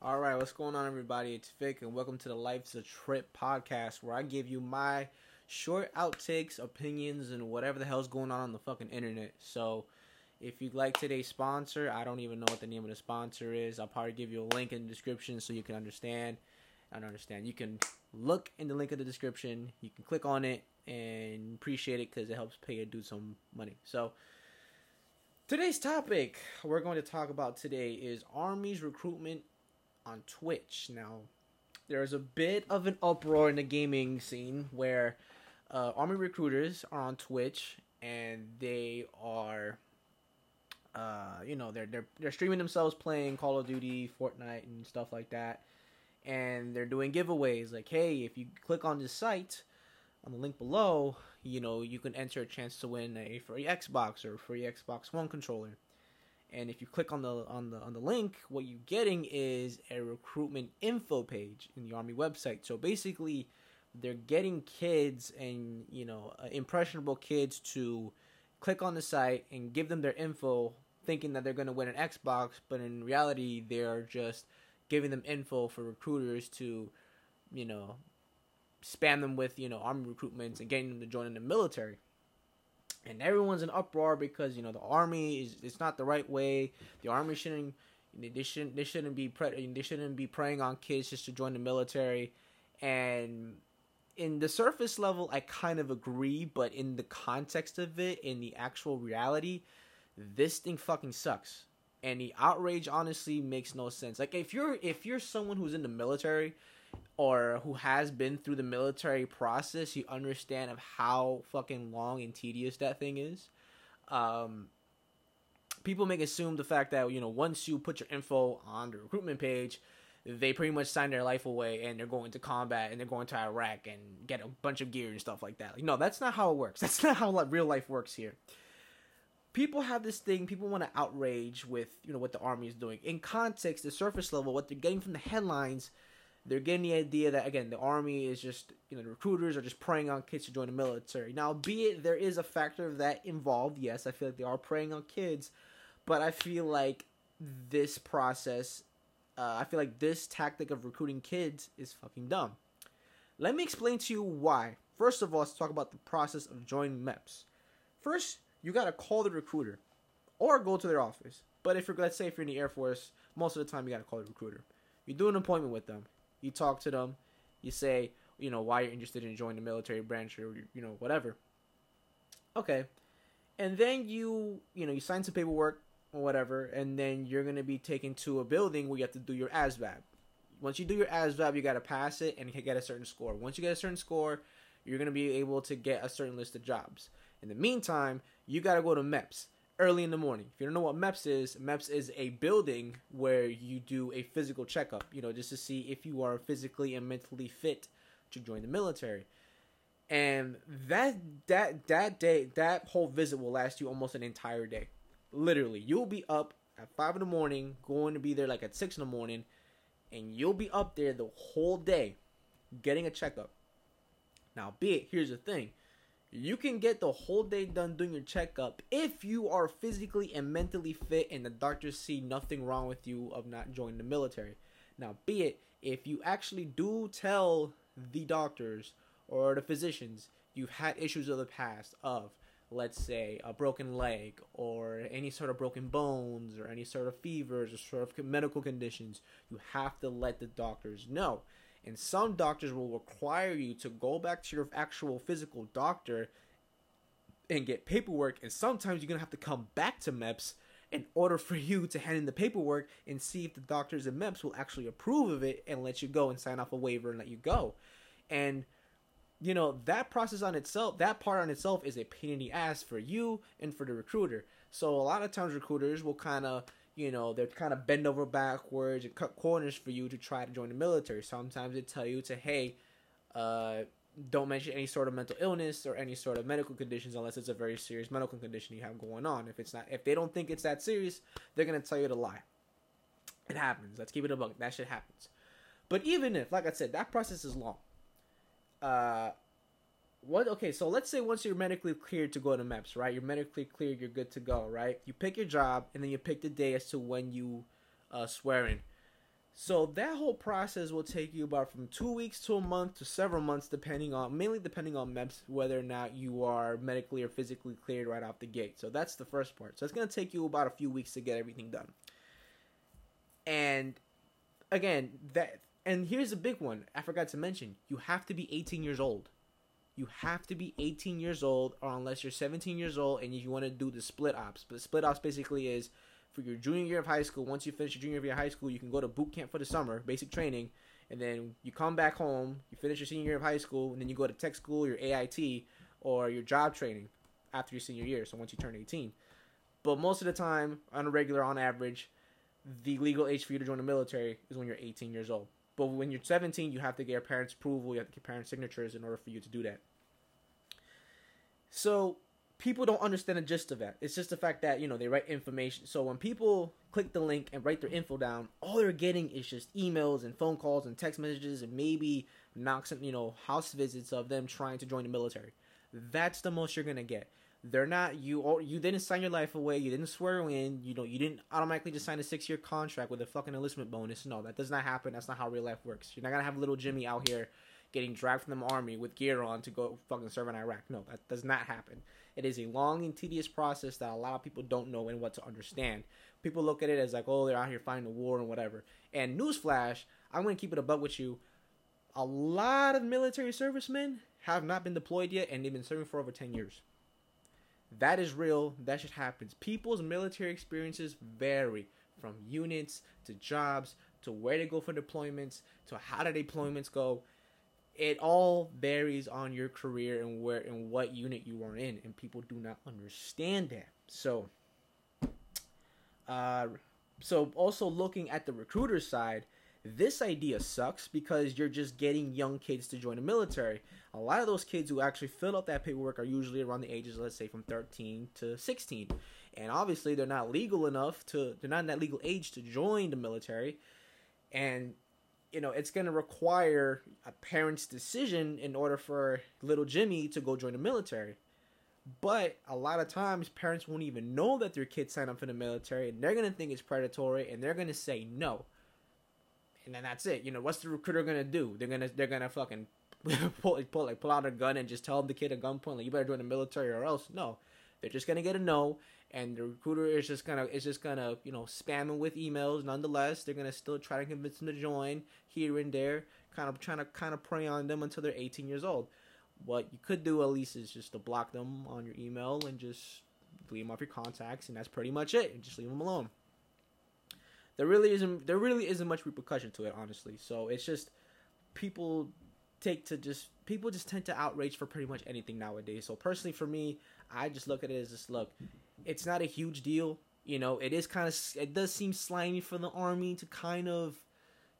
All right, what's going on, everybody? It's Vic, and welcome to the Life's a Trip podcast, where I give you my short outtakes, opinions, and whatever the hell's going on on the fucking internet. So, if you'd like today's sponsor, I don't even know what the name of the sponsor is. I'll probably give you a link in the description so you can understand. I don't understand. You can look in the link in the description. You can click on it and appreciate it because it helps pay a dude some money. So, today's topic we're going to talk about today is Army's recruitment on Twitch. Now, there's a bit of an uproar in the gaming scene where uh, Army recruiters are on Twitch and they are, uh, you know, they're they're they're streaming themselves playing Call of Duty, Fortnite, and stuff like that, and they're doing giveaways. Like, hey, if you click on this site, on the link below, you know, you can enter a chance to win a free Xbox or free Xbox One controller and if you click on the on the on the link what you're getting is a recruitment info page in the army website. So basically they're getting kids and you know uh, impressionable kids to click on the site and give them their info thinking that they're going to win an xbox but in reality they're just giving them info for recruiters to you know spam them with you know army recruitments and getting them to join in the military and everyone's in uproar because you know the army is it's not the right way. The army shouldn't they shouldn't they shouldn't be pre- they shouldn't be preying on kids just to join the military. And in the surface level, I kind of agree, but in the context of it, in the actual reality, this thing fucking sucks. And the outrage honestly makes no sense. Like if you're if you're someone who's in the military or who has been through the military process, you understand of how fucking long and tedious that thing is. Um, people make assume the fact that you know once you put your info on the recruitment page, they pretty much sign their life away and they're going to combat and they're going to Iraq and get a bunch of gear and stuff like that. Like, no, that's not how it works. That's not how real life works here. People have this thing. People want to outrage with you know what the army is doing. In context, the surface level, what they're getting from the headlines they're getting the idea that again the army is just you know the recruiters are just preying on kids to join the military. Now, be it there is a factor of that involved. Yes, I feel like they are preying on kids, but I feel like this process, uh, I feel like this tactic of recruiting kids is fucking dumb. Let me explain to you why. First of all, let's talk about the process of joining MEPS. First, you gotta call the recruiter or go to their office. But if you're let's say if you're in the Air Force, most of the time you gotta call the recruiter. You do an appointment with them you talk to them, you say, you know, why you're interested in joining the military branch or you know whatever. Okay, and then you you know you sign some paperwork or whatever, and then you're gonna be taken to a building where you have to do your ASVAB. Once you do your ASVAB, you gotta pass it and get a certain score. Once you get a certain score, you're gonna be able to get a certain list of jobs. In the meantime, you gotta go to MEPS early in the morning. If you don't know what MEPS is, MEPS is a building where you do a physical checkup, you know, just to see if you are physically and mentally fit to join the military. And that that that day, that whole visit will last you almost an entire day. Literally, you'll be up at five in the morning, going to be there like at six in the morning, and you'll be up there the whole day getting a checkup. Now, be it, here's the thing you can get the whole day done doing your checkup if you are physically and mentally fit and the doctors see nothing wrong with you of not joining the military. Now, be it if you actually do tell the doctors or the physicians you've had issues of the past of let's say a broken leg or any sort of broken bones or any sort of fevers or sort of medical conditions you have to let the doctors know and some doctors will require you to go back to your actual physical doctor and get paperwork. And sometimes you're going to have to come back to MEPS in order for you to hand in the paperwork and see if the doctors and MEPS will actually approve of it and let you go and sign off a waiver and let you go. And you know that process on itself that part on itself is a pain in the ass for you and for the recruiter so a lot of times recruiters will kind of you know, they're kind of bend over backwards and cut corners for you to try to join the military. Sometimes they tell you to, hey, uh, don't mention any sort of mental illness or any sort of medical conditions unless it's a very serious medical condition you have going on. If it's not, if they don't think it's that serious, they're gonna tell you to lie. It happens. Let's keep it a buck. That shit happens. But even if, like I said, that process is long. Uh, what okay so let's say once you're medically cleared to go to MEPS, right? You're medically cleared, you're good to go, right? You pick your job and then you pick the day as to when you uh, swear in. So that whole process will take you about from two weeks to a month to several months, depending on mainly depending on MEPS, whether or not you are medically or physically cleared right off the gate. So that's the first part. So it's gonna take you about a few weeks to get everything done. And again, that and here's a big one. I forgot to mention. You have to be 18 years old. You have to be 18 years old, or unless you're 17 years old and you want to do the split ops. But the split ops basically is for your junior year of high school. Once you finish your junior year of high school, you can go to boot camp for the summer, basic training, and then you come back home. You finish your senior year of high school, and then you go to tech school, your AIT, or your job training after your senior year. So once you turn 18. But most of the time, on a regular, on average, the legal age for you to join the military is when you're 18 years old. But when you're 17, you have to get your parents' approval, you have to get parents' signatures in order for you to do that. So people don't understand the gist of that. It's just the fact that you know they write information. So when people click the link and write their info down, all they're getting is just emails and phone calls and text messages and maybe knocks and you know house visits of them trying to join the military. That's the most you're gonna get. They're not you. You didn't sign your life away. You didn't swear in. You know you didn't automatically just sign a six year contract with a fucking enlistment bonus. No, that does not happen. That's not how real life works. You're not gonna have little Jimmy out here getting dragged from the army with gear on to go fucking serve in Iraq. No, that does not happen. It is a long and tedious process that a lot of people don't know and what to understand. People look at it as like, oh, they're out here fighting a war and whatever. And newsflash, I'm gonna keep it a butt with you. A lot of military servicemen have not been deployed yet, and they've been serving for over ten years. That is real. That shit happens. People's military experiences vary from units to jobs to where they go for deployments to how the deployments go it all varies on your career and where and what unit you are in and people do not understand that. So uh so also looking at the recruiter side this idea sucks because you're just getting young kids to join the military. A lot of those kids who actually fill out that paperwork are usually around the ages let's say from 13 to 16 and obviously they're not legal enough to they're not in that legal age to join the military. And you know, it's going to require a parent's decision in order for little Jimmy to go join the military. But a lot of times, parents won't even know that their kid signed up for the military, and they're going to think it's predatory, and they're going to say no. And then that's it. You know, what's the recruiter going to do? They're going to they're going to fucking pull, pull like pull out a gun and just tell the kid at gunpoint like you better join the military or else. No, they're just to get a no, and the recruiter is just gonna is just gonna you know spam him with emails. Nonetheless, they're gonna still try to convince them to join here and there, kind of trying to kind of prey on them until they're 18 years old. What you could do at least is just to block them on your email and just leave them off your contacts, and that's pretty much it. And just leave them alone. There really isn't there really isn't much repercussion to it, honestly. So it's just people take to just people just tend to outrage for pretty much anything nowadays. So personally, for me, I just look at it as just look it's not a huge deal. You know, it is kind of it does seem slimy for the army to kind of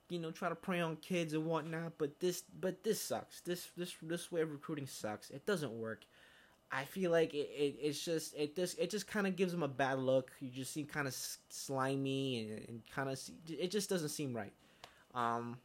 you know try to prey on kids and whatnot but this but this sucks. This this this way of recruiting sucks. It doesn't work. I feel like it, it it's just it just it just kind of gives them a bad look. You just seem kind of slimy and, and kind of it just doesn't seem right. Um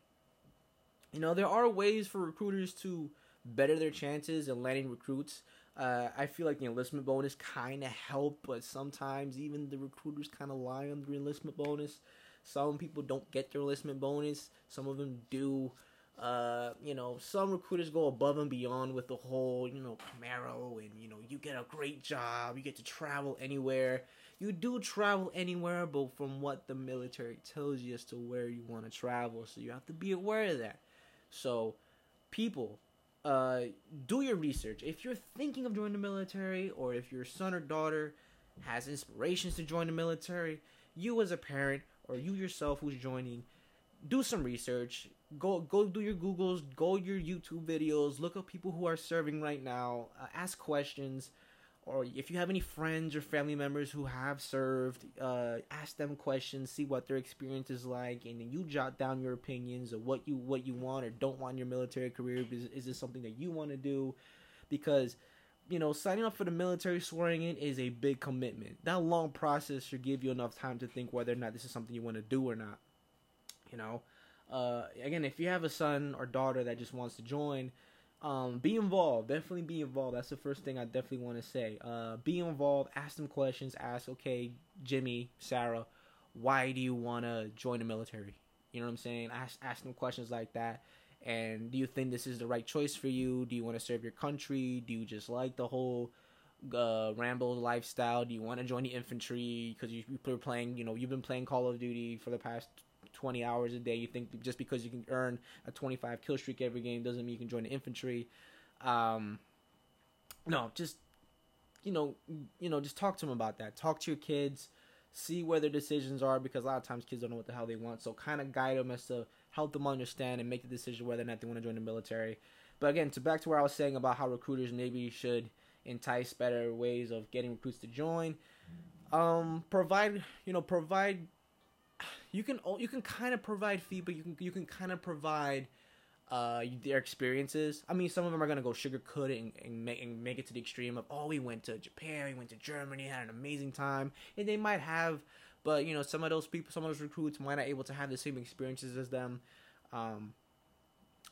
you know there are ways for recruiters to better their chances in landing recruits uh, I feel like the enlistment bonus kind of help, but sometimes even the recruiters kind of lie on the enlistment bonus. Some people don't get their enlistment bonus. Some of them do. Uh, you know, some recruiters go above and beyond with the whole, you know, Camaro, and you know, you get a great job, you get to travel anywhere. You do travel anywhere, but from what the military tells you as to where you want to travel, so you have to be aware of that. So, people, uh, do your research. If you're thinking of joining the military, or if your son or daughter has inspirations to join the military, you as a parent or you yourself who's joining, do some research. Go go do your Googles, go your YouTube videos, look up people who are serving right now, uh, ask questions or if you have any friends or family members who have served, uh, ask them questions, see what their experience is like, and then you jot down your opinions of what you what you want or don't want in your military career. Is, is this something that you want to do? Because you know, signing up for the military swearing in is a big commitment. That long process should give you enough time to think whether or not this is something you want to do or not. You know, uh, again, if you have a son or daughter that just wants to join, um, be involved. Definitely be involved. That's the first thing I definitely want to say. Uh, be involved. Ask them questions. Ask, okay, Jimmy, Sarah, why do you want to join the military? You know what I'm saying? Ask ask them questions like that. And do you think this is the right choice for you? Do you want to serve your country? Do you just like the whole uh, Rambo lifestyle? Do you want to join the infantry because you, you're playing? You know, you've been playing Call of Duty for the past 20 hours a day. You think just because you can earn a 25 kill streak every game doesn't mean you can join the infantry. Um, no, just you know, you know, just talk to them about that. Talk to your kids, see where their decisions are because a lot of times kids don't know what the hell they want. So kind of guide them as to help them understand and make the decision whether or not they want to join the military. But again, to back to where I was saying about how recruiters maybe should entice better ways of getting recruits to join. Um, provide you know provide. You can you can kind of provide feedback. You can you can kind of provide uh, their experiences. I mean, some of them are gonna go sugarcoat it and, and, make, and make it to the extreme of, oh, we went to Japan, we went to Germany, had an amazing time, and they might have, but you know, some of those people, some of those recruits might not able to have the same experiences as them. Um,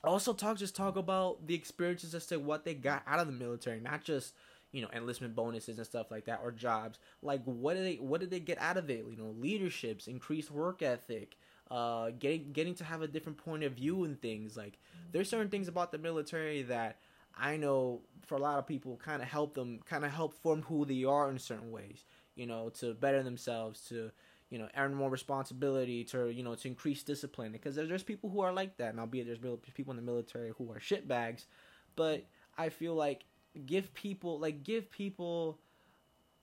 also, talk just talk about the experiences as to what they got out of the military, not just you know enlistment bonuses and stuff like that or jobs. Like, what did they what did they get out of it? You know, leaderships, increased work ethic uh, getting getting to have a different point of view and things. Like there's certain things about the military that I know for a lot of people kind of help them kind of help form who they are in certain ways. You know, to better themselves, to you know earn more responsibility, to you know to increase discipline. Because there's, there's people who are like that, and albeit there's people in the military who are shitbags, but I feel like give people like give people.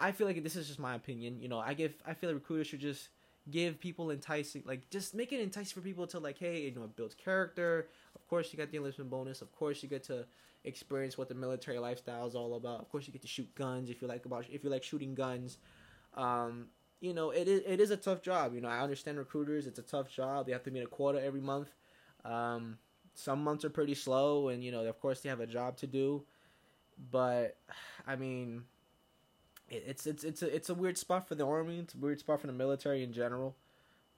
I feel like this is just my opinion. You know, I give I feel like recruiters should just give people enticing like just make it enticing for people to like hey you know it builds character. Of course you got the enlistment bonus. Of course you get to experience what the military lifestyle is all about. Of course you get to shoot guns if you like about if you like shooting guns. Um you know it is it is a tough job you know i understand recruiters it's a tough job. They have to meet a quota every month. Um some months are pretty slow and you know of course they have a job to do but i mean it's it's it's a it's a weird spot for the army. It's a weird spot for the military in general.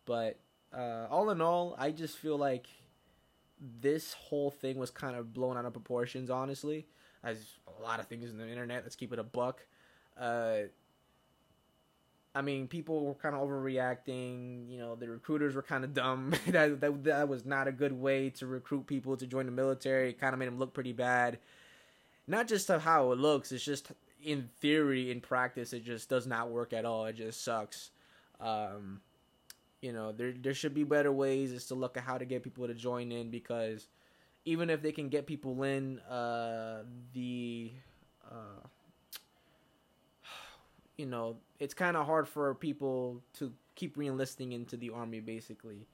But uh, all in all, I just feel like this whole thing was kind of blown out of proportions. Honestly, as a lot of things in the internet. Let's keep it a buck. Uh, I mean, people were kind of overreacting. You know, the recruiters were kind of dumb. that, that that was not a good way to recruit people to join the military. It kind of made them look pretty bad. Not just how it looks. It's just in theory, in practice, it just does not work at all. It just sucks. Um, you know, there there should be better ways is to look at how to get people to join in because even if they can get people in, uh, the uh, you know, it's kind of hard for people to keep reenlisting into the army. Basically,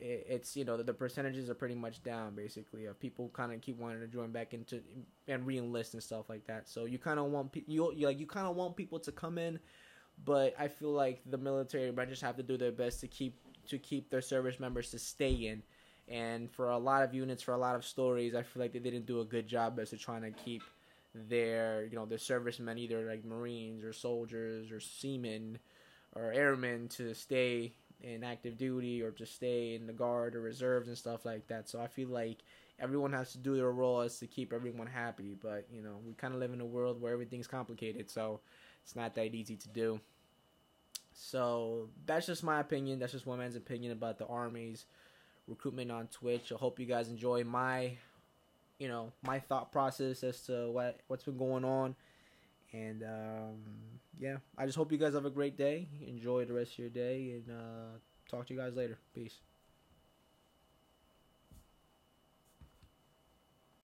it's you know the, percentages are pretty much down basically of people kind of keep wanting to join back into and reenlist and stuff like that. So you kind of want pe- you, you like you kind of want people to come in but i feel like the military branches have to do their best to keep to keep their service members to stay in. And for a lot of units for a lot of stories i feel like they didn't do a good job as to trying to keep their you know their servicemen either like marines or soldiers or seamen or airmen to stay in active duty or just stay in the guard or reserves and stuff like that. So I feel like everyone has to do their role as to keep everyone happy. But you know, we kind of live in a world where everything's complicated, so it's not that easy to do. So that's just my opinion. That's just one man's opinion about the army's recruitment on Twitch. I hope you guys enjoy my, you know, my thought process as to what what's been going on. And um, yeah, I just hope you guys have a great day. Enjoy the rest of your day, and uh, talk to you guys later. Peace.